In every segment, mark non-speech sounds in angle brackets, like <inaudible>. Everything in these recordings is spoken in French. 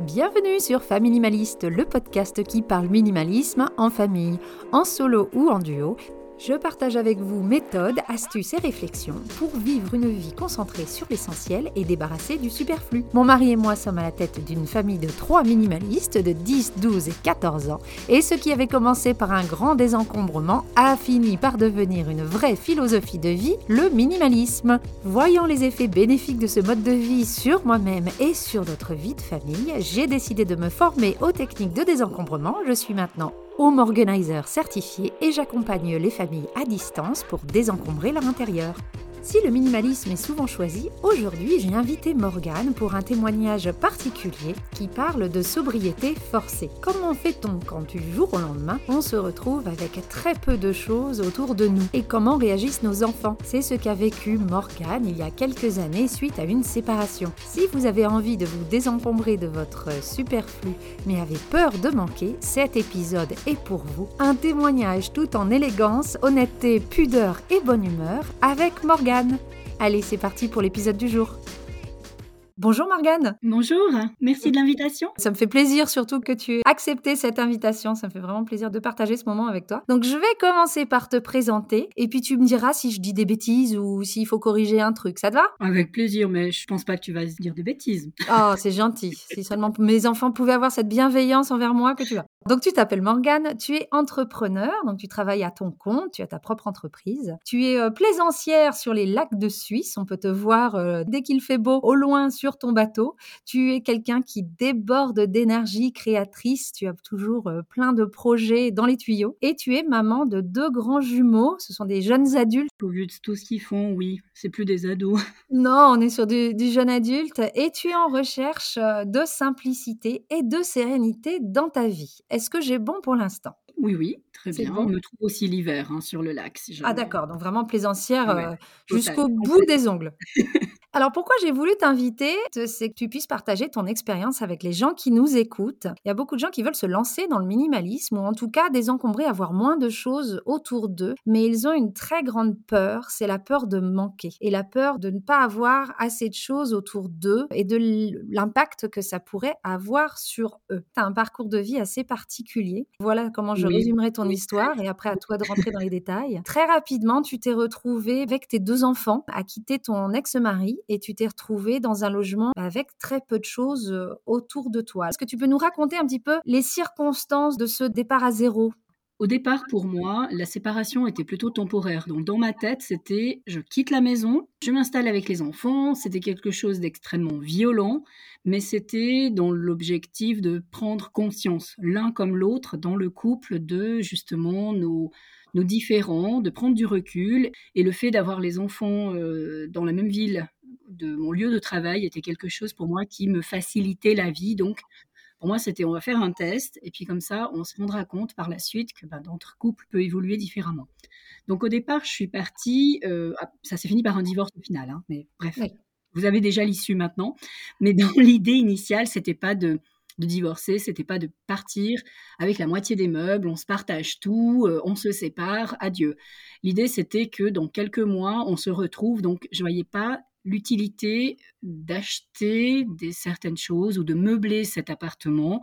Bienvenue sur Familimaliste, le podcast qui parle minimalisme en famille, en solo ou en duo je partage avec vous méthodes, astuces et réflexions pour vivre une vie concentrée sur l'essentiel et débarrassée du superflu. Mon mari et moi sommes à la tête d'une famille de trois minimalistes de 10, 12 et 14 ans et ce qui avait commencé par un grand désencombrement a fini par devenir une vraie philosophie de vie, le minimalisme. Voyant les effets bénéfiques de ce mode de vie sur moi-même et sur notre vie de famille, j'ai décidé de me former aux techniques de désencombrement. Je suis maintenant home organizer certifié et j'accompagne les familles à distance pour désencombrer leur intérieur. Si le minimalisme est souvent choisi, aujourd'hui j'ai invité Morgane pour un témoignage particulier qui parle de sobriété forcée. Comment fait-on quand du jour au lendemain on se retrouve avec très peu de choses autour de nous? Et comment réagissent nos enfants? C'est ce qu'a vécu Morgane il y a quelques années suite à une séparation. Si vous avez envie de vous désencombrer de votre superflu mais avez peur de manquer, cet épisode est pour vous. Un témoignage tout en élégance, honnêteté, pudeur et bonne humeur avec Morgane. Allez, c'est parti pour l'épisode du jour. Bonjour Morgane. Bonjour, merci de l'invitation. Ça me fait plaisir surtout que tu aies accepté cette invitation. Ça me fait vraiment plaisir de partager ce moment avec toi. Donc je vais commencer par te présenter et puis tu me diras si je dis des bêtises ou s'il faut corriger un truc. Ça te va? Avec plaisir, mais je pense pas que tu vas dire des bêtises. Oh, c'est gentil. <laughs> si seulement mes enfants pouvaient avoir cette bienveillance envers moi que tu as. Donc tu t'appelles Morgane, tu es entrepreneur, donc tu travailles à ton compte, tu as ta propre entreprise. Tu es euh, plaisancière sur les lacs de Suisse, on peut te voir euh, dès qu'il fait beau au loin sur ton bateau. Tu es quelqu'un qui déborde d'énergie créatrice, tu as toujours euh, plein de projets dans les tuyaux et tu es maman de deux grands jumeaux, ce sont des jeunes adultes. Au vu de tout ce qu'ils font, oui, c'est plus des ados. <laughs> Non, on est sur du, du jeune adulte et tu es en recherche de simplicité et de sérénité dans ta vie. Est-ce que j'ai bon pour l'instant? Oui, oui, très bien. On me trouve aussi l'hiver hein, sur le lac. ah d'accord, donc vraiment plaisancière euh, jusqu'au bout des ongles. <laughs> Alors pourquoi j'ai voulu t'inviter? C'est que tu puisses partager ton expérience avec les gens qui nous écoutent. Il y a beaucoup de gens qui veulent se lancer dans le minimalisme ou en tout cas désencombrer, avoir moins de choses autour d'eux, mais ils ont une très grande peur, c'est la peur de manquer et la peur de ne pas avoir assez de choses autour d'eux et de l'impact que ça pourrait avoir sur eux. Tu as un parcours de vie assez particulier. Voilà comment je résumerai ton histoire et après à toi de rentrer dans les détails. Très rapidement, tu t'es retrouvé avec tes deux enfants à quitter ton ex-mari et tu t'es retrouvé dans un logement avec très peu de choses euh, autour de toi. Est-ce que tu peux nous raconter un petit peu les circonstances de ce départ à zéro? Au départ, pour moi, la séparation était plutôt temporaire. Donc, dans ma tête, c'était je quitte la maison, je m'installe avec les enfants. C'était quelque chose d'extrêmement violent, mais c'était dans l'objectif de prendre conscience, l'un comme l'autre, dans le couple, de justement nos, nos différents, de prendre du recul. Et le fait d'avoir les enfants euh, dans la même ville de mon lieu de travail était quelque chose pour moi qui me facilitait la vie. Donc, pour moi, c'était on va faire un test et puis comme ça, on se rendra compte par la suite que ben, notre couple peut évoluer différemment. Donc au départ, je suis partie, euh, ah, ça s'est fini par un divorce au final, hein, mais bref, vous avez déjà l'issue maintenant. Mais dans <laughs> l'idée initiale, c'était pas de, de divorcer, c'était pas de partir avec la moitié des meubles, on se partage tout, euh, on se sépare, adieu. L'idée c'était que dans quelques mois, on se retrouve, donc je voyais pas l'utilité d'acheter des certaines choses ou de meubler cet appartement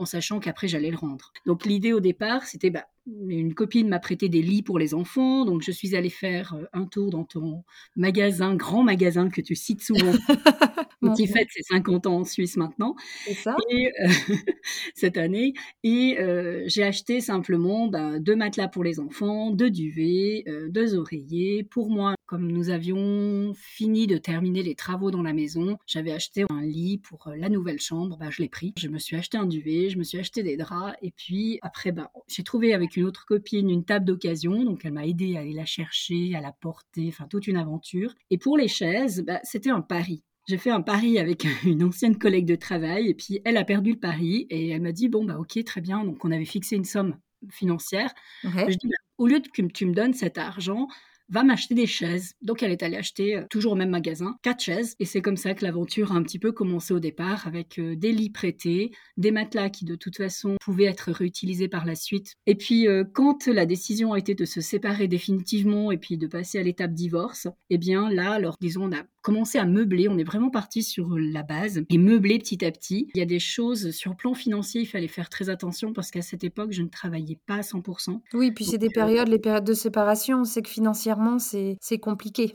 en sachant qu'après j'allais le rendre. Donc l'idée au départ, c'était bah, une copine m'a prêté des lits pour les enfants, donc je suis allée faire euh, un tour dans ton magasin, grand magasin que tu cites souvent, <laughs> qui fête ses 50 ans en Suisse maintenant, ça. Et, euh, <laughs> cette année. Et euh, j'ai acheté simplement bah, deux matelas pour les enfants, deux duvets, deux oreillers. Pour moi, comme nous avions fini de terminer les travaux dans la maison, j'avais acheté un lit pour la nouvelle chambre, bah, je l'ai pris. Je me suis acheté un duvet, je me suis acheté des draps, et puis après, bah, j'ai trouvé avec une autre copine une table d'occasion, donc elle m'a aidé à aller la chercher, à la porter, enfin toute une aventure. Et pour les chaises, bah, c'était un pari. J'ai fait un pari avec <laughs> une ancienne collègue de travail et puis elle a perdu le pari et elle m'a dit bon bah ok très bien donc on avait fixé une somme financière. Je dis, bah, au lieu que tu me donnes cet argent, va m'acheter des chaises. Donc elle est allée acheter, euh, toujours au même magasin, quatre chaises. Et c'est comme ça que l'aventure a un petit peu commencé au départ, avec euh, des lits prêtés, des matelas qui de toute façon pouvaient être réutilisés par la suite. Et puis euh, quand la décision a été de se séparer définitivement et puis de passer à l'étape divorce, eh bien là, alors disons, on a commencé à meubler, on est vraiment parti sur la base et meubler petit à petit. Il y a des choses sur le plan financier, il fallait faire très attention parce qu'à cette époque, je ne travaillais pas à 100%. Oui, puis c'est des périodes, les périodes de séparation, c'est que financièrement, c'est compliqué.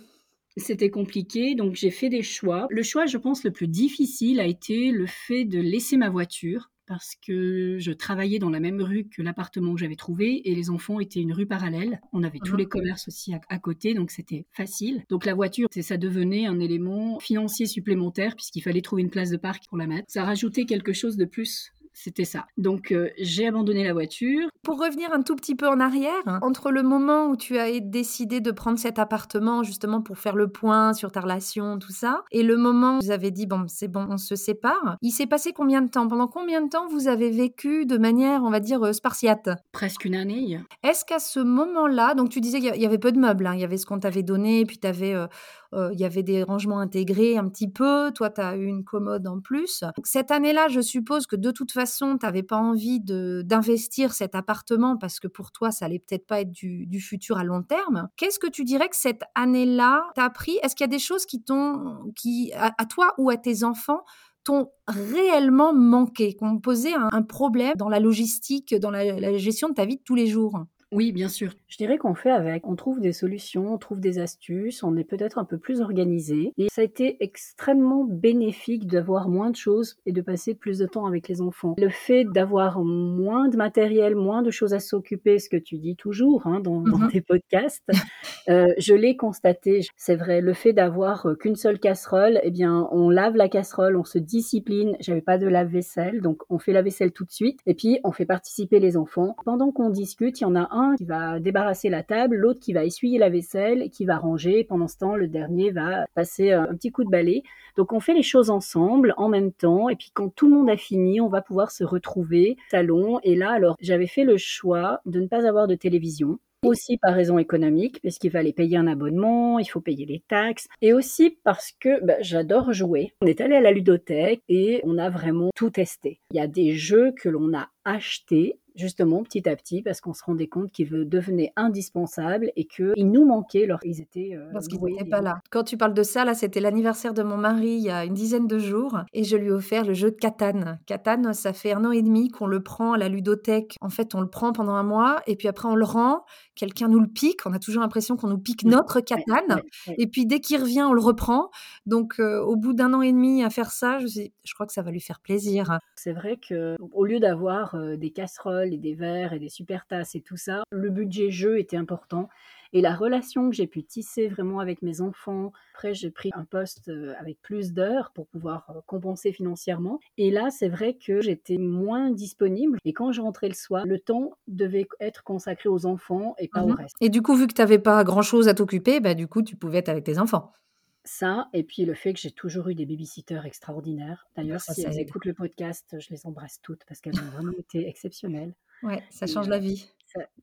C'était compliqué, donc j'ai fait des choix. Le choix, je pense, le plus difficile a été le fait de laisser ma voiture parce que je travaillais dans la même rue que l'appartement que j'avais trouvé et les enfants étaient une rue parallèle. On avait tous mhm. les commerces aussi à, côté, donc c'était facile. Donc la voiture, ça devenait un élément financier supplémentaire puisqu'il fallait trouver une place de parc pour la mettre. Ça rajoutait quelque chose de plus c'était ça. Donc euh, j'ai abandonné la voiture. Pour revenir un tout petit peu en arrière, entre le moment où tu as décidé de prendre cet appartement justement pour faire le point sur ta relation, tout ça, et le moment où vous avez dit bon c'est bon on se sépare, il s'est passé combien de temps? Pendant combien de temps vous avez vécu de manière on va dire euh, spartiate? Presque une année. Est-ce qu'à ce moment-là, donc tu disais qu'il y avait peu de meubles, hein, il y avait ce qu'on t'avait donné, puis tu avais euh, euh, il y avait des rangements intégrés un petit peu, toi tu as eu une commode en plus. Cette année-là, je suppose que de toute façon, tu n'avais pas envie d'investir cet appartement parce que pour toi, ça allait peut-être pas être du, futur à long terme. Qu'est-ce que tu dirais que cette année-là t'a appris? Est-ce qu'il y a des choses qui t'ont, qui à, toi ou à tes enfants, t'ont réellement manqué, qui ont posé un, problème dans la logistique, dans la gestion de ta vie de tous les jours? Oui, bien sûr. Je dirais qu'on fait avec. On trouve des solutions, on trouve des astuces, on est peut-être un peu plus organisé. Et ça a été extrêmement bénéfique d'avoir moins de choses et de passer plus de temps avec les enfants. Le fait d'avoir moins de matériel, moins de choses à s'occuper, ce que tu dis toujours hein, dans, mhm. tes podcasts, euh, je l'ai constaté. C'est vrai, le fait d'avoir euh, qu'une seule casserole, eh bien, on lave la casserole, on se discipline. J'avais pas de lave-vaisselle, donc on fait la vaisselle tout de suite. Et puis, on fait participer les enfants. Pendant qu'on discute, il y en a un qui va débarrasser la table, l'autre qui va essuyer la vaisselle, qui va ranger. Pendant ce temps, le dernier va passer euh, un petit coup de balai. Donc on fait les choses ensemble, en même temps, et puis quand tout le monde a fini, on va pouvoir se retrouver salon. Et là, alors j'avais fait le choix de ne pas avoir de télévision aussi par raison économique, puisqu'il fallait payer un abonnement, il faut payer les taxes, et aussi parce que bah, j'adore jouer. On est allé à la ludothèque et on a vraiment tout testé. Il y a des jeux que l'on a achetés justement petit à petit parce qu'on se rendait compte qu'ils devenaient indispensables et qu'ils nous manquaient lorsqu'ils étaient euh, n'étaient pas là. Quand tu parles de ça, là, c'était l'anniversaire de mon mari il y a une dizaine de jours et je lui ai offert le jeu de Catane. Catane, ça fait un an et demi qu'on le prend à la ludothèque. En fait, on le prend pendant un mois et puis après on le rend. Quelqu'un nous le pique. On a toujours l'impression qu'on nous pique notre Catane. Et puis dès qu'il revient, on le reprend. Donc euh, au bout d'un an et demi à faire ça, je, je crois que ça va lui faire plaisir. C'est vrai que au lieu d'avoir euh, des casseroles et des verres et des super tasses et tout ça, le budget jeu était important. Et la relation que j'ai pu tisser vraiment avec mes enfants, après j'ai pris un poste euh, avec plus d'heures pour pouvoir euh, compenser financièrement. Et là, c'est vrai que j'étais moins disponible. Et quand je rentrais le soir, le temps devait être consacré aux enfants et pas au mhm. reste. Et du coup, vu que tu n'avais pas grand-chose à t'occuper, bah, du coup, tu pouvais être avec tes enfants. Ça, et puis le fait que j'ai toujours eu des babysitters extraordinaires. D'ailleurs, si elles écoutent le podcast, je les embrasse toutes parce qu'elles ont vraiment <laughs> été exceptionnelles. Ouais, ça change la vie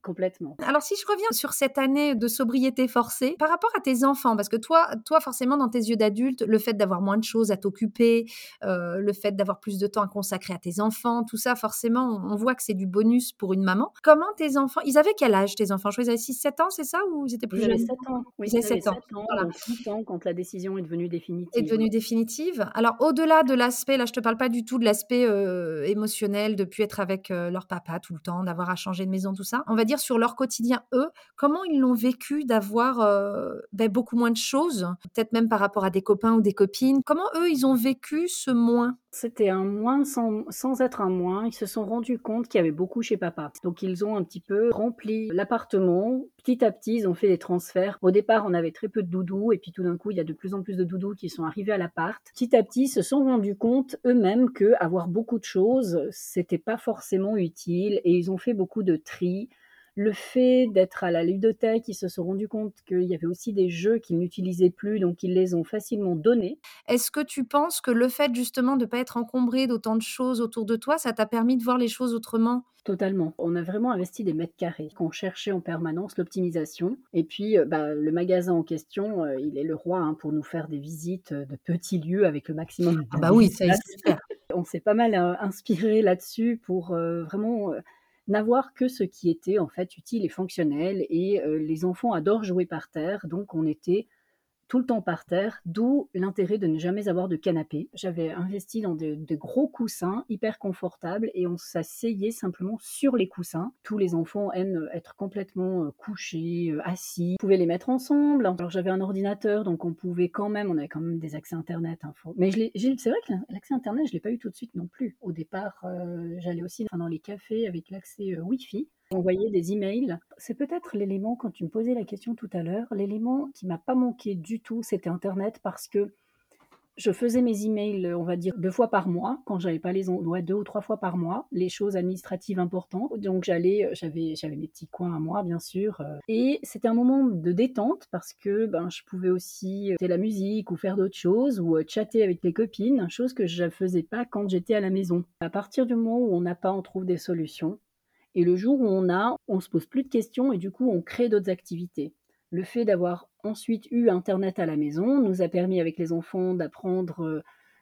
complètement. Alors si je reviens sur cette année de sobriété forcée, par rapport à tes enfants, parce que toi, toi forcément dans tes yeux d'adulte, le fait d'avoir moins de choses à t'occuper, euh, le fait d'avoir plus de temps à consacrer à tes enfants, tout ça, forcément, on voit que c'est du bonus pour une maman. Comment tes enfants, ils avaient quel âge tes enfants? Je crois qu'ils avaient 6-7 ans, c'est ça Ou ils étaient plus jeunes? 7 ans. Oui, ils avaient 7 ans. Voilà. 8 ans quand la décision est devenue définitive. Est devenue définitive. Alors au-delà de l'aspect, là je te parle pas du tout de l'aspect euh, émotionnel, de plus être avec euh, leur papa tout le temps, d'avoir à changer de maison, tout ça. On va dire sur leur quotidien, eux, comment ils l'ont vécu d'avoir euh, ben, beaucoup moins de choses, peut-être même par rapport à des copains ou des copines? Comment eux, ils ont vécu ce moins? C'était un moins sans, sans, être un moins. Ils se sont rendus compte qu'il y avait beaucoup chez papa. Donc ils ont un petit peu rempli l'appartement. Petit à petit, ils ont fait des transferts. Au départ, on avait très peu de doudous et puis tout d'un coup, il y a de plus en plus de doudous qui sont arrivés à l'appart. Petit à petit, ils se sont rendus compte eux-mêmes que avoir beaucoup de choses, c'était pas forcément utile et ils ont fait beaucoup de tri Le fait d'être à la ludothèque, ils se sont rendus compte qu'il y avait aussi des jeux qu'ils n'utilisaient plus, donc ils les ont facilement donnés. Est-ce que tu penses que le fait justement de ne pas être encombré d'autant de choses autour de toi, ça t'a permis de voir les choses autrement? Totalement. On a vraiment investi des mètres carrés. On cherchait en permanence l'optimisation. Et puis, euh, bah, le magasin en question, euh, il est le roi hein, pour nous faire des visites euh, de petits lieux avec le maximum de Ah bah oui, ça. <laughs> On s'est pas mal inspiré là-dessus pour vraiment n'avoir que ce qui était en fait utile et fonctionnel. Et les enfants adorent jouer par terre, donc on était tout le temps par terre, d'où l'intérêt de ne jamais avoir de canapé. J'avais investi dans de, gros coussins hyper confortables et on s'asseyait simplement sur les coussins. Tous les enfants aiment être complètement euh, couchés, euh, assis. On pouvait les mettre ensemble. Alors j'avais un ordinateur, donc on pouvait quand même, on avait quand même des accès internet. Hein, Mais c'est vrai que l'accès internet, je l'ai pas eu tout de suite non plus. Au départ, euh, j'allais aussi dans les cafés avec l'accès Wi-Fi envoyer des emails. C'est peut-être l'élément, quand tu me posais la question tout à l'heure, l'élément qui m'a pas manqué du tout, c'était Internet parce que je faisais mes emails, on va dire, deux fois par mois, quand j'avais pas les ouais, deux ou trois fois par mois, les choses administratives importantes. Donc j'allais, j'avais, j'avais mes petits coins à moi, bien sûr. Euh, et c'était un moment de détente parce que ben, je pouvais aussi écouter la musique ou faire d'autres choses ou euh, chatter avec les copines, chose que je ne faisais pas quand j'étais à la maison. À partir du moment où on n'a pas, on trouve des solutions. Et le jour où on a, on se pose plus de questions et du coup on crée d'autres activités. Le fait d'avoir ensuite eu Internet à la maison nous a permis avec les enfants d'apprendre euh,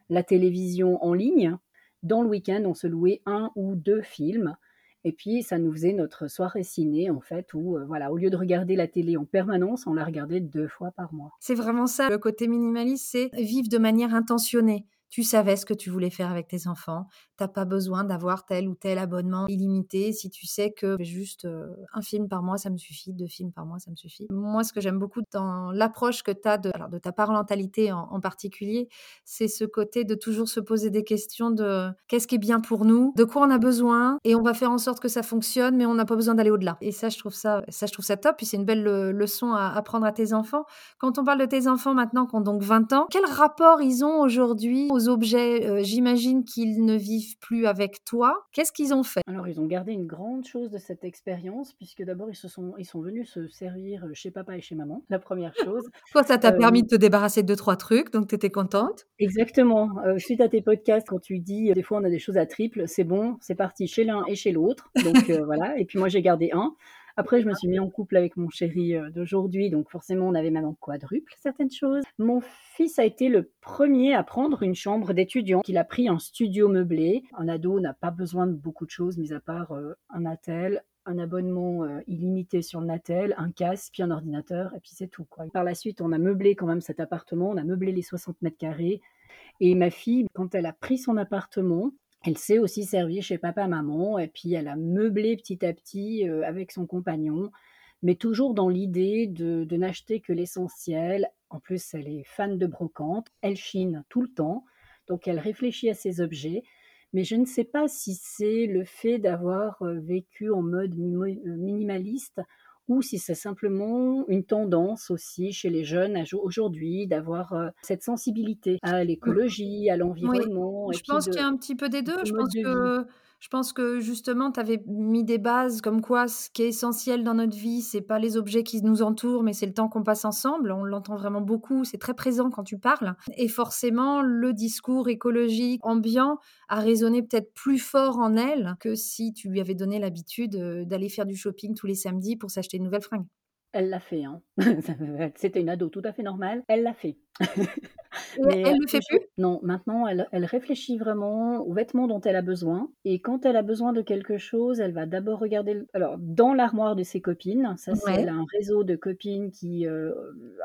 la télévision en ligne. Dans le week-end, on se louait un ou deux films. Et puis, ça nous faisait notre soirée ciné, en fait, où, euh, voilà, au lieu de regarder la télé en permanence, on la regardait deux fois par mois. C'est vraiment ça, le côté minimaliste, c'est vivre de manière intentionnée. Tu savais ce que tu voulais faire avec tes enfants. Tu n'as pas besoin d'avoir tel ou tel abonnement illimité si tu sais que juste un film par mois, ça me suffit, deux films par mois, ça me suffit. Moi, ce que j'aime beaucoup dans l'approche que tu as de, ta parentalité en, particulier, c'est ce côté de toujours se poser des questions de qu'est-ce qui est bien pour nous, de quoi on a besoin, et on va faire en sorte que ça fonctionne, mais on n'a pas besoin d'aller au-delà. Et ça, je trouve ça, ça, je trouve ça top. Puis c'est une belle leçon à apprendre à tes enfants. Quand on parle de tes enfants maintenant, qui ont donc 20 ans, quel rapport ils ont aujourd'hui objets, euh, j'imagine qu'ils ne vivent plus avec toi. Qu'est-ce qu'ils ont fait? Alors, ils ont gardé une grande chose de cette expérience, puisque d'abord, ils, se sont, ils sont venus se servir euh, chez papa et chez maman, la première <laughs> chose. Toi, ça t'a euh, permis de te débarrasser de deux, trois trucs, donc tu étais contente? Exactement. suite à tes podcasts, quand tu dis, des fois, on a des choses à triple, c'est bon, c'est parti chez l'un et chez l'autre. Donc, <laughs> voilà. Et puis, moi, j'ai gardé un. Après, je me suis mis en couple avec mon chéri euh, d'aujourd'hui, donc forcément, on avait maintenant quadruple certaines choses. Mon fils a été le premier à prendre une chambre d'étudiant, qu'il a pris un studio meublé. Un ado n'a pas besoin de beaucoup de choses, mis à part euh, un attel, un abonnement euh, illimité sur le Natel, un casque, puis un ordinateur, et puis c'est tout. Quoi. Par la suite, on a meublé quand même cet appartement, on a meublé les 60 mètres carrés. Et ma fille, quand elle a pris son appartement, elle s'est aussi servie chez papa, maman, et puis elle a meublé petit à petit euh, avec son compagnon, mais toujours dans l'idée de, n'acheter que l'essentiel. En plus, elle est fan de brocante, elle chine tout le temps, donc elle réfléchit à ses objets. Mais je ne sais pas si c'est le fait d'avoir euh, vécu en mode euh, minimaliste ou si c'est simplement une tendance aussi chez les jeunes aujourd'hui d'avoir euh, cette sensibilité à l'écologie, à l'environnement. Je pense qu'il y a un petit peu des deux. Je pense que je pense que justement, tu avais mis des bases comme quoi ce qui est essentiel dans notre vie, c'est pas les objets qui nous entourent, mais c'est le temps qu'on passe ensemble. On l'entend vraiment beaucoup, c'est très présent quand tu parles. Et forcément, le discours écologique, ambiant, a résonné peut-être plus fort en elle que si tu lui avais donné l'habitude euh, d'aller faire du shopping tous les samedis pour s'acheter une nouvelle fringue. Elle l'a fait, hein. <laughs> C'était une ado tout à fait normale, elle l'a fait. <laughs> Mais elle ne le fait plus? Non, maintenant, elle, réfléchit vraiment aux vêtements dont elle a besoin. Et quand elle a besoin de quelque chose, elle va d'abord regarder, alors dans l'armoire de ses copines, ça c'est, elle a un réseau de copines qui euh,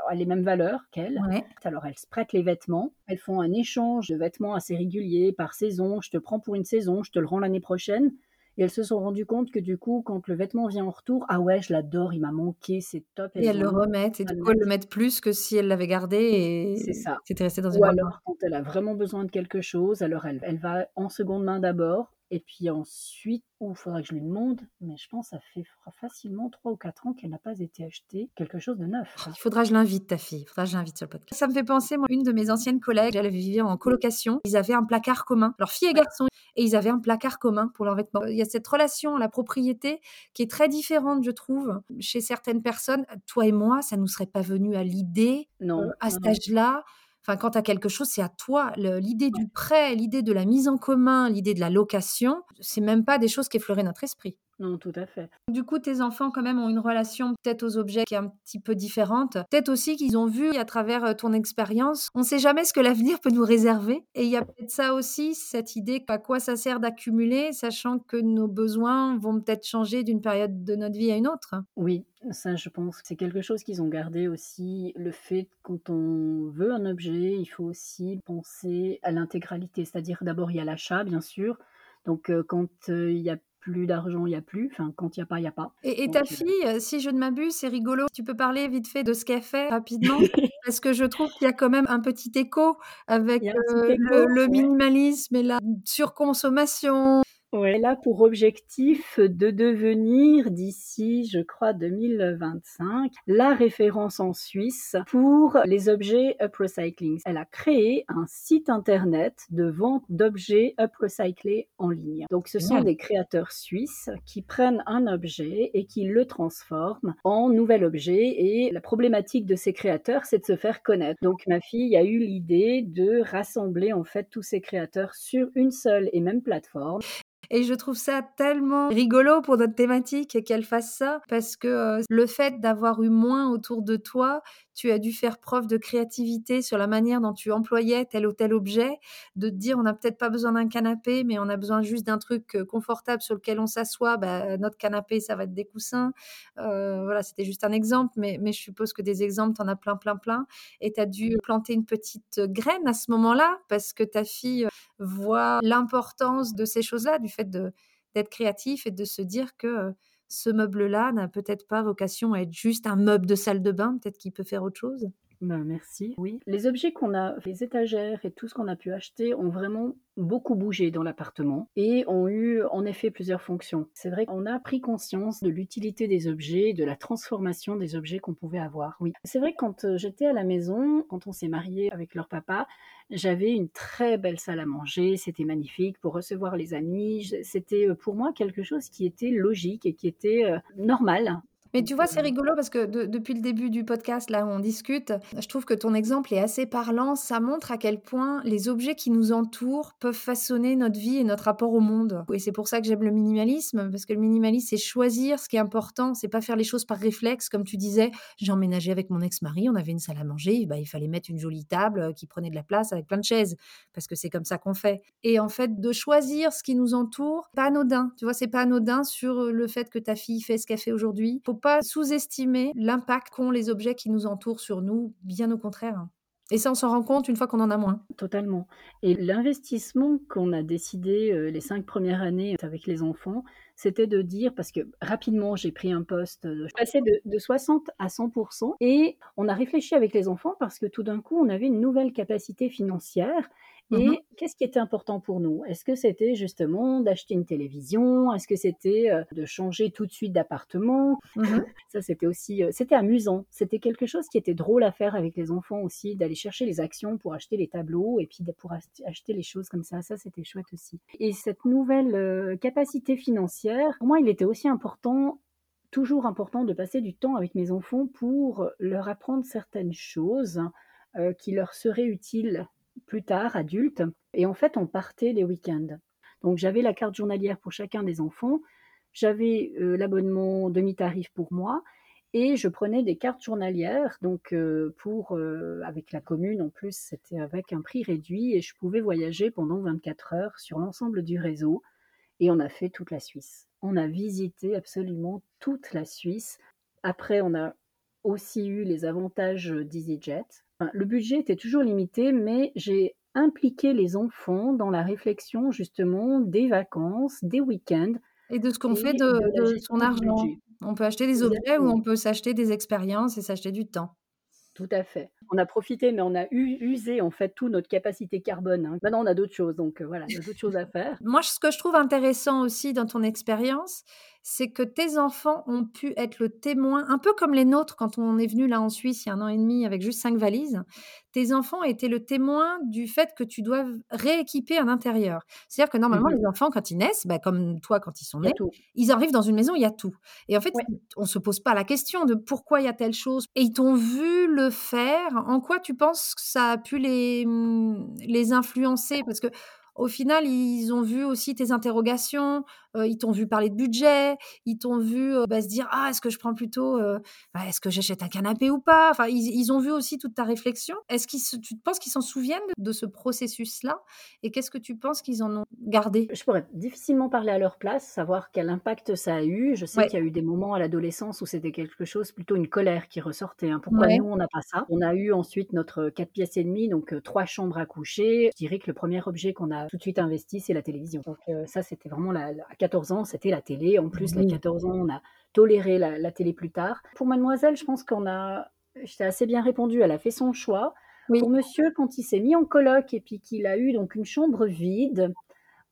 a les mêmes valeurs qu'elle. Alors elles se prêtent les vêtements, elles font un échange de vêtements assez régulier par saison. Je te prends pour une saison, je te le rends l'année prochaine. Et elles se sont rendues compte que du coup, quand le vêtement vient en retour, ah ouais, je l'adore, il m'a manqué, c'est top. Et elles le remettent, et du coup, elles le mettent plus que si elles l'avaient gardé et c'est ça. c'était resté dans une Ou alors, quand elle a vraiment besoin de quelque chose, alors elle, elle va en seconde main d'abord, Et puis ensuite, il faudra que je lui demande, mais je pense que ça fait facilement 3 ou 4 ans qu'elle n'a pas été achetée quelque chose de neuf. Il faudra que je l'invite, ta fille. Il faudra que je l'invite sur le podcast. Ça me fait penser, moi, une de mes anciennes collègues, elle vivait en colocation. Ils avaient un placard commun. Alors, fille et garçon, et ils avaient un placard commun pour leurs vêtements. Il y a cette relation à la propriété qui est très différente, je trouve, chez certaines personnes. Toi et moi, ça nous serait pas venu à l'idée, non, à cet âge-là, Enfin, quand tu as quelque chose, c'est à toi. L'idée du prêt, l'idée de la mise en commun, l'idée de la location, c'est même pas des choses qui effleuraient notre esprit. Non, tout à fait. Du coup, tes enfants, quand même, ont une relation peut-être aux objets qui est un petit peu différente. Peut-être aussi qu'ils ont vu à travers euh, ton expérience. On ne sait jamais ce que l'avenir <laughs> peut nous réserver. Et il y a peut-être ça aussi, cette idée à quoi ça sert d'accumuler, sachant que nos besoins vont peut-être changer d'une période de notre vie à une autre. Oui, ça, je pense, c'est quelque chose qu'ils ont gardé aussi. Le fait, quand on veut un objet, il faut aussi penser à l'intégralité. C'est-à-dire, d'abord, il y a l'achat, bien sûr. Donc, euh, quand euh, il y a plus d'argent, il n'y a plus. Enfin, quand il n'y a pas, il n'y a pas. Et, ta euh, fille, si je ne m'abuse, c'est rigolo. Tu peux parler vite fait de ce qu'elle fait rapidement <laughs> Parce que je trouve qu'il y a quand même un petit écho avec le, minimalisme et la surconsommation. Ouais, là pour objectif de devenir d'ici, je crois, 2025, la référence en Suisse pour les objets up recycling. Elle a créé un site internet de vente d'objets up recyclés en ligne. Donc ce sont des créateurs suisses qui prennent un objet et qui le transforment en nouvel objet et la problématique de ces créateurs, c'est de se faire connaître. Donc ma fille a eu l'idée de rassembler en fait tous ces créateurs sur une seule et même plateforme et je trouve ça tellement rigolo pour notre thématique qu'elle fasse ça, parce que euh, le fait d'avoir eu moins autour de toi, tu as dû faire preuve de créativité sur la manière dont tu employais tel ou tel objet, de te dire on n'a peut-être pas besoin d'un canapé, mais on a besoin juste d'un truc euh, confortable sur lequel on s'assoit. Bah, notre canapé, ça va être des coussins. Euh, voilà, c'était juste un exemple, mais, mais je suppose que des exemples, tu en as plein, plein, plein. Et tu as dû planter une petite graine à ce moment-là, parce que ta fille voit l'importance de ces choses-là, du fait d'être créatif et de se dire que ce meuble-là n'a peut-être pas vocation à être juste un meuble de salle de bain, peut-être qu'il peut faire autre chose? Ben, merci. Oui, les objets qu'on a, les étagères et tout ce qu'on a pu acheter ont vraiment beaucoup bougé dans l'appartement et ont eu en effet plusieurs fonctions. C'est vrai qu'on a pris conscience de l'utilité des objets, de la transformation des objets qu'on pouvait avoir. Oui, c'est vrai que quand euh, j'étais à la maison, quand on s'est marié avec leur papa, j'avais une très belle salle à manger, c'était magnifique pour recevoir les amis. C'était euh, pour moi quelque chose qui était logique et qui était euh, normal. Mais tu vois, c'est rigolo parce que depuis le début du podcast, là où on discute, je trouve que ton exemple est assez parlant. Ça montre à quel point les objets qui nous entourent peuvent façonner notre vie et notre rapport au monde. Et c'est pour ça que j'aime le minimalisme, parce que le minimalisme, c'est choisir ce qui est important. C'est pas faire les choses par réflexe, comme tu disais. J'ai emménagé avec mon ex-mari, on avait une salle à manger, bah, il fallait mettre une jolie table euh, qui prenait de la place avec plein de chaises, parce que c'est comme ça qu'on fait. Et en fait, de choisir ce qui nous entoure, pas anodin. Tu vois, c'est pas anodin sur le fait que ta fille fait ce qu'elle fait aujourd'hui. Faut sous-estimer l'impact qu'ont les objets qui nous entourent sur nous, bien au contraire. Et ça, on s'en rend compte une fois qu'on en a moins. Totalement. Et l'investissement qu'on a décidé euh, les cinq premières années avec les enfants, c'était de dire, parce que rapidement, j'ai pris un poste, je passais de, de 60 à 100%, et on a réfléchi avec les enfants parce que tout d'un coup, on avait une nouvelle capacité financière Mmh Et qu'est-ce qui était important pour nous? Est-ce que c'était justement d'acheter une télévision? Est-ce que c'était de changer tout de suite d'appartement? Mmh <laughs> Ça, c'était aussi, c'était amusant. C'était quelque chose qui était drôle à faire avec les enfants aussi, d'aller chercher les actions pour acheter les tableaux et puis pour acheter les choses comme ça. Ça, c'était chouette aussi. Et cette nouvelle capacité financière, pour moi, il était aussi important toujours important de passer du temps avec mes enfants pour leur apprendre certaines choses qui leur seraient utiles plus tard, adulte. Et en fait, on partait les week-ends. Donc j'avais la carte journalière pour chacun des enfants, j'avais euh, l'abonnement demi-tarif pour moi, et je prenais des cartes journalières, donc euh, pour euh, avec la commune en plus, c'était avec un prix réduit, et je pouvais voyager pendant 24 heures sur l'ensemble du réseau, et on a fait toute la Suisse. On a visité absolument toute la Suisse. Après, on a aussi eu les avantages d'EasyJet, le budget était toujours limité, mais j'ai impliqué les enfants dans la réflexion justement des vacances, des week-ends. Et de ce qu'on fait de, son argent. On peut acheter des objets ou on peut s'acheter des expériences et s'acheter du temps. Tout à fait. On a profité, mais on a usé en fait toute notre capacité carbone. Hein. Maintenant, on a d'autres choses, donc euh, voilà, d'autres choses à faire. Moi, ce que je trouve intéressant aussi dans ton expérience, c'est que tes enfants ont pu être le témoin, un peu comme les nôtres quand on est venu là en Suisse il y a un an et demi avec juste cinq valises. Tes enfants étaient le témoin du fait que tu dois rééquiper un intérieur. C'est-à-dire que normalement, Mhm. les enfants, quand ils naissent, bah, comme toi, quand ils sont nés, ils arrivent dans une maison, il y a tout. Et en fait, Ouais. on se pose pas la question de pourquoi il y a telle chose. Et ils t'ont vu le faire. En quoi tu penses que ça a pu les, mmh, les influencer? Parce que au final, ils ont vu aussi tes interrogations, euh, ils t'ont vu parler de budget, ils t'ont vu euh, bah, se dire ah est-ce que je prends plutôt, euh, bah, est-ce que j'achète un canapé ou pas? Enfin, ils, ils ont vu aussi toute ta réflexion. Est-ce qu'ils, se- tu penses qu'ils s'en souviennent de ce processus-là? Et qu'est-ce que tu penses qu'ils en ont gardé? Je pourrais difficilement parler à leur place, savoir quel impact ça a eu. Je sais Ouais. qu'il y a eu des moments à l'adolescence où c'était quelque chose, plutôt une colère qui ressortait. hein. Pourquoi Ouais. nous, on n'a pas ça? On a eu ensuite notre 4 pièces et demie, donc trois chambres à coucher. Je dirais que le premier objet qu'on a tout de suite investi, c'est la télévision. Donc euh, ça, c'était vraiment, la, la- 14 ans, c'était la télé. En plus, Oui. à 14 ans, on a toléré la, la télé plus tard. Pour mademoiselle, je pense qu'on a... J'étais assez bien répondu, elle a fait son choix. Oui. Pour monsieur, quand il s'est mis en coloc et puis qu'il a eu donc une chambre vide,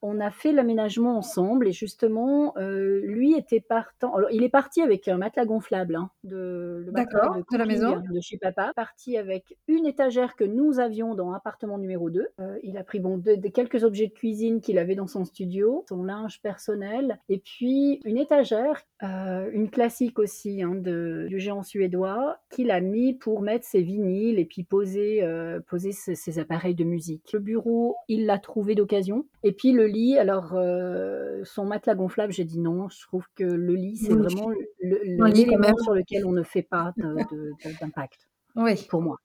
on a fait l'aménagement ensemble et justement, euh, lui était partant. Alors, il est parti avec un matelas gonflable hein, de, le matelas D'accord, de la maison. de chez papa. Parti avec une étagère que nous avions dans appartement numéro 2. Euh, il a pris bon, de, de quelques objets de cuisine qu'il avait dans son studio, son linge personnel, et puis une étagère, euh, une classique aussi hein, de, du géant suédois, qu'il a mis pour mettre ses vinyles et puis poser, poser ses, ses appareils de musique. Le bureau, il l'a trouvé d'occasion. Et puis le lit, alors euh, son matelas gonflable, j'ai dit non. Je trouve que le lit, c'est Oui. vraiment le- le- l'élément même. sur lequel on ne fait pas <laughs> d'impact, Oui. pour moi.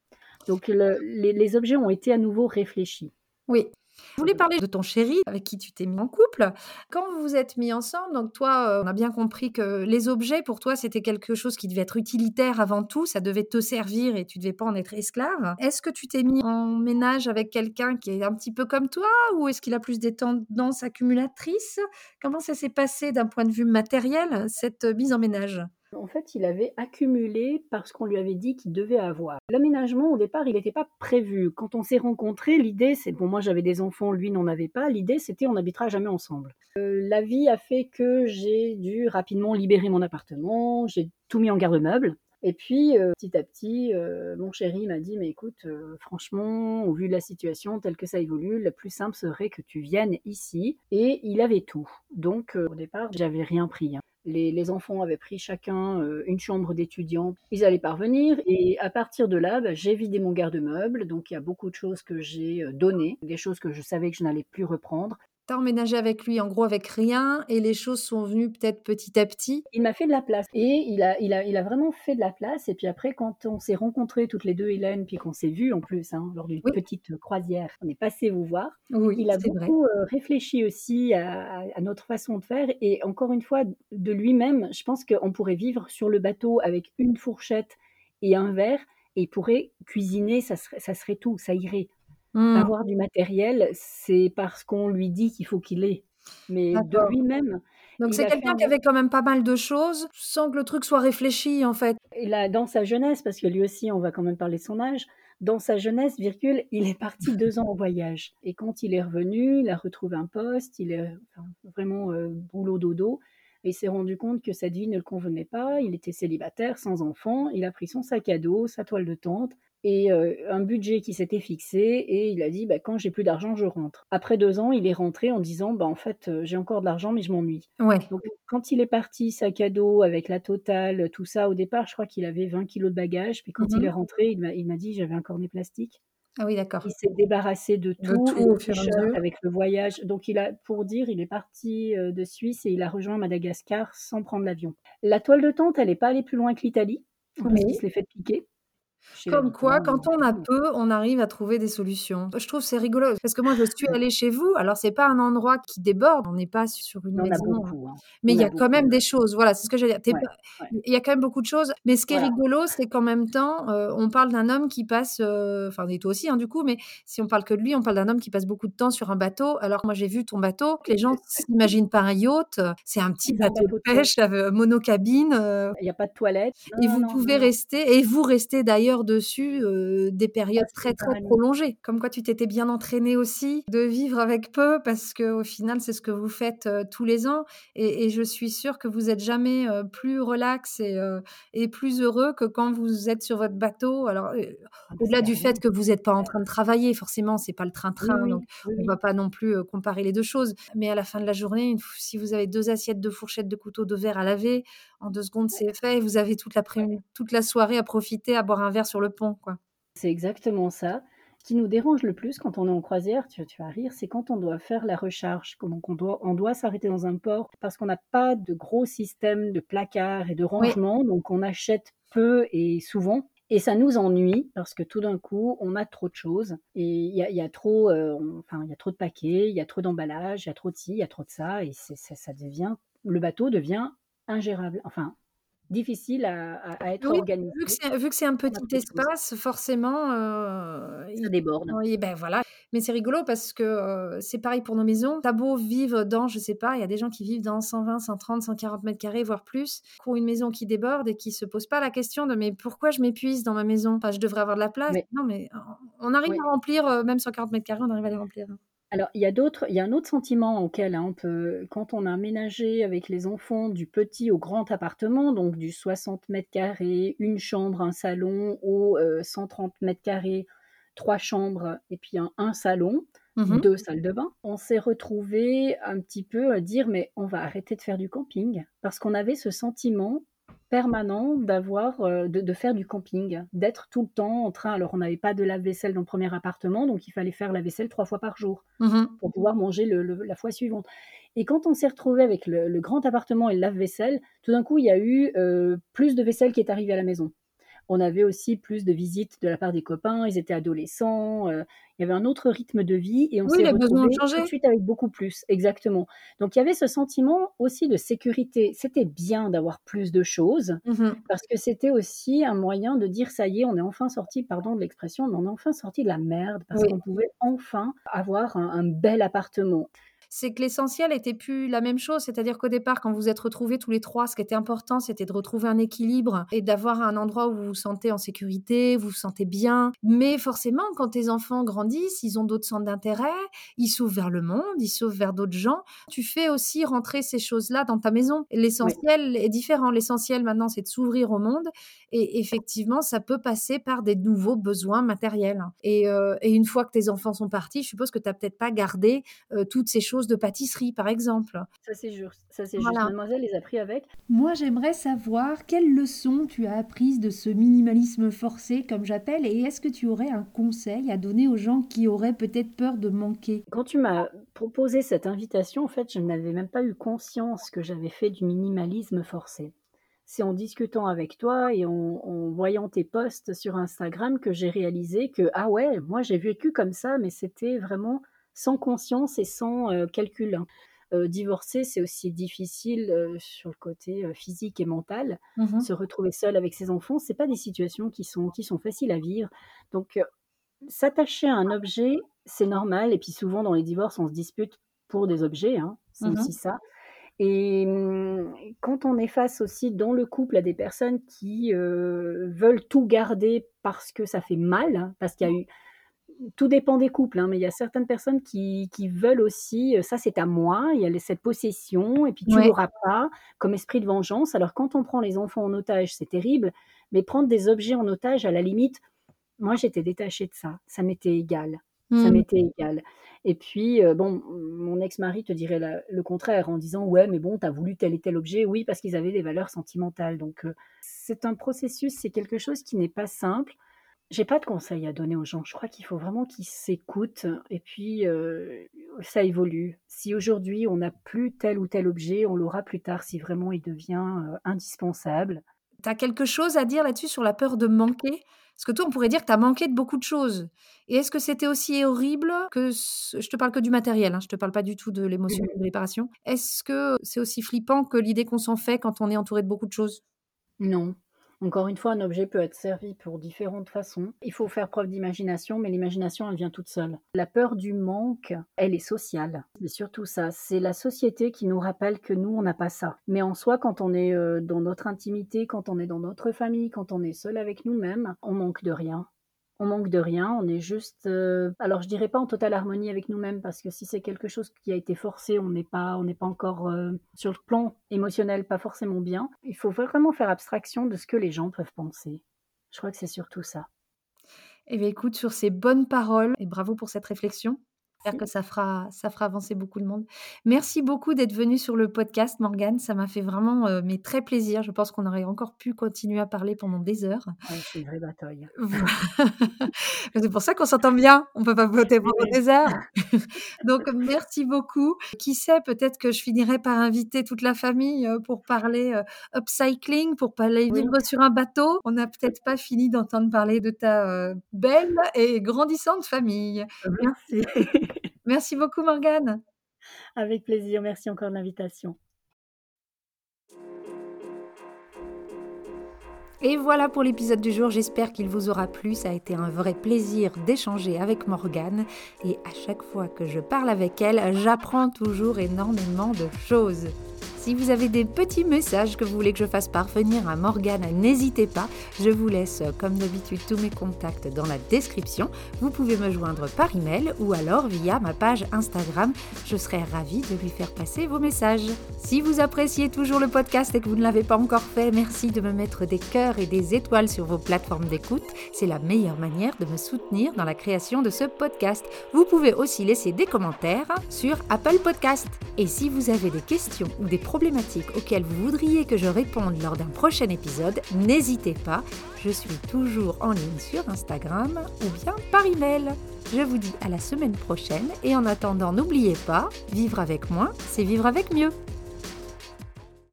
Donc le- les, les objets ont été à nouveau réfléchis. Oui. Je voulais parler de ton chéri avec qui tu t'es mis en couple. Quand vous vous êtes mis ensemble, donc toi, euh, on a bien compris que les objets, pour toi, c'était quelque chose qui devait être utilitaire avant tout, ça devait te servir et tu devais pas en être esclave. Est-ce que tu t'es mis en ménage avec quelqu'un qui est un petit peu comme toi ou est-ce qu'il a plus des tendances accumulatrices? Comment ça s'est passé d'un point de vue matériel, cette mise en ménage? En fait, il avait accumulé parce qu'on lui avait dit qu'il devait avoir. L'aménagement, au départ, il n'était pas prévu. Quand on s'est rencontrés, l'idée, c'est bon, moi j'avais des enfants, lui n'en avait pas. L'idée, c'était on n'habitera jamais ensemble. Euh, la vie a fait que j'ai dû rapidement libérer mon appartement, j'ai tout mis en garde-meuble. Et puis, euh, petit à petit, euh, mon chéri m'a dit, mais écoute, franchement, au vu de la situation telle que ça évolue, le plus simple serait que tu viennes ici. Et il avait tout. Donc, au départ, j'avais rien pris. hein. Les, enfants avaient pris chacun euh, une chambre d'étudiant. Ils allaient parvenir. Et à partir de là, bah, j'ai vidé mon garde-meuble. Donc, il y a beaucoup de choses que j'ai euh, données, des choses que je savais que je n'allais plus reprendre. T'as emménagé avec lui en gros avec rien et les choses sont venues peut-être petit à petit. Il m'a fait de la place et il a, il, a, il a vraiment fait de la place. Et puis après, quand on s'est rencontrés toutes les deux, Hélène, puis qu'on s'est vus en plus hein, lors d'une Oui. petite croisière, on est passé vous voir. Oui, Il a vrai. beaucoup euh, réfléchi aussi à notre façon de faire et encore une fois, de lui-même, je pense qu'on pourrait vivre sur le bateau avec une fourchette et un verre et il pourrait cuisiner, ça serait, ça serait tout, ça irait. Hmm. Avoir du matériel, c'est parce qu'on lui dit qu'il faut qu'il ait. Mais de lui-même, Donc il c'est a quelqu'un un- qui avait quand même pas mal de choses sans que le truc soit réfléchi en fait. Et là, dans sa jeunesse, parce que lui aussi, on va quand même parler de son âge, dans sa jeunesse, virgule, il est parti deux ans en voyage. Et quand il est revenu, il a retrouvé un poste, il est enfin, vraiment euh, boulot dodo, et il s'est rendu compte que cette vie ne le convenait pas. Il était célibataire, sans enfant. Il a pris son sac à dos, sa toile de tente et euh, un budget qui s'était fixé, et il a dit bah, quand j'ai plus d'argent, je rentre. Après deux ans, il est rentré en disant bah, en fait, euh, j'ai encore de l'argent, mais je m'ennuie. Ouais. Donc, quand il est parti, sac à dos, avec la totale, tout ça, au départ, je crois qu'il avait 20 kilos de bagages. Puis quand Mhm. il est rentré, il m'a, dit j'avais un cornet plastique. Ah oui, d'accord. Il s'est débarrassé de De tout, tout et t-shirt mesure. avec le voyage. Donc, il a, pour dire, il est parti euh, de Suisse et il a rejoint Madagascar sans prendre l'avion. La toile de tente, elle n'est pas allée plus loin que l'Italie, parce Oui. qu'il se l'est fait piquer. Chez Comme quoi, quand on a euh, peu, on arrive à trouver des solutions. Je trouve c'est rigolo parce que moi je suis allée chez vous. Alors c'est pas un endroit qui déborde, on n'est pas sur une maison, beaucoup. hein. mais il y a a quand même des choses. Voilà, c'est ce que j'allais dire. Ouais, ouais. Il y a quand même beaucoup de choses. Mais ce qui est rigolo, c'est qu'en même temps, euh, on parle d'un homme qui passe, euh, enfin et toi aussi hein, du coup, mais si on parle que de lui, on parle d'un homme qui passe beaucoup de temps sur un bateau. Alors moi j'ai vu ton bateau, les gens s'imaginent pas un yacht, euh, c'est un petit bateau de pêche, monocabine. euh, Il n'y a pas de toilette. et vous non, pouvez rester, et vous restez d'ailleurs d'ailleurs dessus des périodes très, très prolongées. Comme quoi tu t'étais bien entraîné aussi de vivre avec peu parce qu'au final, c'est ce que vous faites tous les ans et, et, je suis sûre que vous êtes jamais plus relax et, et, plus heureux que quand vous êtes sur votre bateau. Alors, ah, au-delà du fait que vous n'êtes pas en train de travailler, forcément, c'est pas le train-train, donc on va pas non plus comparer les deux choses. Mais à la fin de la journée, si vous avez deux assiettes, de fourchettes, de couteaux, de verre à laver, en deux secondes, c'est fait et vous avez toute la, toute la soirée à profiter, à boire un verre sur le pont. quoi. C'est exactement ça. Ce qui nous dérange le plus quand on est en croisière, tu, tu vas rire, c'est quand on doit faire la recharge. Donc on doit, on doit s'arrêter dans un port parce qu'on n'a pas de gros système de placards et de rangement. Donc on achète peu et souvent. Et ça nous ennuie parce que tout d'un coup, on a trop de choses et il y a, trop, euh, enfin, il y a trop de paquets, il y a trop d'emballages, il y a trop de ci, il y a trop de ça et ça, ça devient, le bateau devient ingérable. Enfin, difficile à, être organisé. Vu que c'est un petit espace, forcément, euh, ça déborde. Oui, ben voilà. Mais c'est rigolo parce que euh, c'est pareil pour nos maisons. T'as beau vivre dans, je sais pas, il y a des gens qui vivent dans 120, 130, 140 mètres carrés, voire plus, pour une maison qui déborde et qui se pose pas la question de mais pourquoi je m'épuise dans ma maison? Enfin, Je devrais avoir de la place. Non, mais on arrive à remplir, euh, même 140 mètres carrés, on arrive à les remplir. Hein. Alors, il y a d'autres, il y a un autre sentiment auquel hein, on peut, quand on a aménagé avec les enfants du petit au grand appartement, donc du 60 mètres carrés, une chambre, un salon, au 130 euh, mètres carrés, trois chambres et puis un, salon, mmh deux salles de bain, on s'est retrouvé un petit peu à dire mais on va arrêter de faire du camping. Parce qu'on avait ce sentiment permanent d'avoir, euh, de, faire du camping, d'être tout le temps en train. Alors, on n'avait pas de lave-vaisselle dans le premier appartement, donc il fallait faire la vaisselle trois fois par jour mmh pour pouvoir manger la fois suivante. Et quand on s'est retrouvé avec le, grand appartement et le lave-vaisselle, tout d'un coup, il y a eu euh, plus de vaisselle qui est arrivée à la maison. On avait aussi plus de visites de la part des copains, ils étaient adolescents, euh, il y avait un autre rythme de vie et on s'est retrouvé tout de suite avec beaucoup plus, exactement. Donc il y avait ce sentiment aussi de sécurité. C'était bien d'avoir plus de choses mmh parce que c'était aussi un moyen de dire ça y est, on est enfin sorti, pardon de l'expression, mais on est enfin sorti de la merde parce qu'on pouvait enfin avoir un bel appartement c'est que l'essentiel était plus la même chose. C'est-à-dire qu'au départ, quand vous êtes retrouvés tous les trois, ce qui était important, c'était de retrouver un équilibre et d'avoir un endroit où vous vous sentez en sécurité, vous vous sentez bien. Mais forcément, quand tes enfants grandissent, ils ont d'autres centres d'intérêt, ils s'ouvrent vers le monde, ils s'ouvrent vers d'autres gens. Tu fais aussi rentrer ces choses-là dans ta maison. L'essentiel est différent. L'essentiel maintenant, c'est de s'ouvrir au monde. Et effectivement, ça peut passer par des nouveaux besoins matériels. Et, euh, une fois que tes enfants sont partis, je suppose que tu n'as peut-être pas gardé euh, toutes ces choses de pâtisserie, par exemple. Ça, c'est juste. Ça, c'est juste. Mademoiselle les a pris avec. Moi, j'aimerais savoir quelles leçons tu as apprises de ce minimalisme forcé, comme j'appelle, et est-ce que tu aurais un conseil à donner aux gens qui auraient peut-être peur de manquer? Quand tu m'as proposé cette invitation, en fait, je n'avais même pas eu conscience que j'avais fait du minimalisme forcé. C'est en discutant avec toi et en, voyant tes posts sur Instagram que j'ai réalisé que, ah ouais, moi j'ai vécu comme ça, mais c'était vraiment sans conscience et sans euh, calcul. Hein. Euh, divorcer, c'est aussi difficile euh, sur le côté physique et mental. Mmh Se retrouver seul avec ses enfants, c'est pas des situations qui sont, qui sont faciles à vivre. Donc, s'attacher à un objet, c'est normal. Et puis souvent, dans les divorces, on se dispute pour des objets. Hein. C'est mmh aussi ça. Et mmh, quand on est face aussi dans le couple à des personnes qui veulent tout garder parce que ça fait mal, hein, parce qu'il y a eu tout dépend des couples, hein, mais il y a certaines personnes qui, veulent aussi, euh, ça c'est à moi, il y a cette possession, et puis tu l'auras pas, comme esprit de vengeance. Alors quand on prend les enfants en otage, c'est terrible, mais prendre des objets en otage, à la limite, moi j'étais détachée de ça, ça m'était égal. Ça mmh. m'était égal. Et puis, euh, bon, mon ex-mari te dirait le contraire en disant Ouais, mais bon, tu as voulu tel et tel objet. Oui, parce qu'ils avaient des valeurs sentimentales. Donc, euh, c'est un processus, c'est quelque chose qui n'est pas simple. J'ai pas de conseils à donner aux gens. Je crois qu'il faut vraiment qu'ils s'écoutent et puis euh, ça évolue. Si aujourd'hui on n'a plus tel ou tel objet, on l'aura plus tard si vraiment il devient euh, indispensable. Tu as quelque chose à dire là-dessus sur la peur de manquer? Parce que toi, on pourrait dire que tu as manqué de beaucoup de choses. Et est-ce que c'était aussi horrible que. Je te parle que du matériel, hein, je te parle pas du tout de l'émotion de l'éparation. Est-ce que c'est aussi flippant que l'idée qu'on s'en fait quand on est entouré de beaucoup de choses? Non, Encore une fois, un objet peut être servi pour différentes façons. Il faut faire preuve d'imagination, mais l'imagination, elle vient toute seule. La peur du manque, elle est sociale. C'est surtout ça. C'est la société qui nous rappelle que nous, on n'a pas ça. Mais en soi, quand on est euh, dans notre intimité, quand on est dans notre famille, quand on est seul avec nous-mêmes, on manque de rien on manque de rien, on est juste, euh, alors je dirais pas en totale harmonie avec nous-mêmes parce que si c'est quelque chose qui a été forcé, on n'est pas, encore euh, sur le plan émotionnel pas forcément bien. Il faut vraiment faire abstraction de ce que les gens peuvent penser. Je crois que c'est surtout ça. Eh bien, écoute, sur ces bonnes paroles, et bravo pour cette réflexion, J'espère que ça fera, ça fera avancer beaucoup de monde. Merci beaucoup d'être venu sur le podcast, Morgane. Ça m'a fait vraiment euh, mais très plaisir. Je pense qu'on aurait encore pu continuer à parler pendant des heures. c'est une vraie bataille. c'est pour ça qu'on s'entend bien. On peut pas voter <laughs> pendant des heures. <laughs> Donc, merci beaucoup. Qui sait, peut-être que je finirai par inviter toute la famille euh, pour parler euh, upcycling, pour parler vivre sur un bateau. On n'a peut-être pas fini d'entendre parler de ta belle et grandissante famille. Merci. <laughs> Merci beaucoup, Morgane. Avec plaisir. Merci encore de l'invitation. Et voilà pour l'épisode du jour, j'espère qu'il vous aura plu, ça a été un vrai plaisir d'échanger avec Morgane et à chaque fois que je parle avec elle, j'apprends toujours énormément de choses. Si vous avez des petits messages que vous voulez que je fasse parvenir à Morgane, n'hésitez pas. Je vous laisse, comme d'habitude, tous mes contacts dans la description. Vous pouvez me joindre par email ou alors via ma page Instagram. Je serai ravie de lui faire passer vos messages. Si vous appréciez toujours le podcast et que vous ne l'avez pas encore fait, merci de me mettre des cœurs et des étoiles sur vos plateformes d'écoute. C'est la meilleure manière de me soutenir dans la création de ce podcast. Vous pouvez aussi laisser des commentaires sur Apple Podcast. Et si vous avez des questions ou des problématiques auxquelles vous voudriez que je réponde lors d'un prochain épisode, n'hésitez pas, je suis toujours en ligne sur Instagram ou bien par email. Je vous dis à la semaine prochaine et en attendant, n'oubliez pas, vivre avec moins, c'est vivre avec mieux.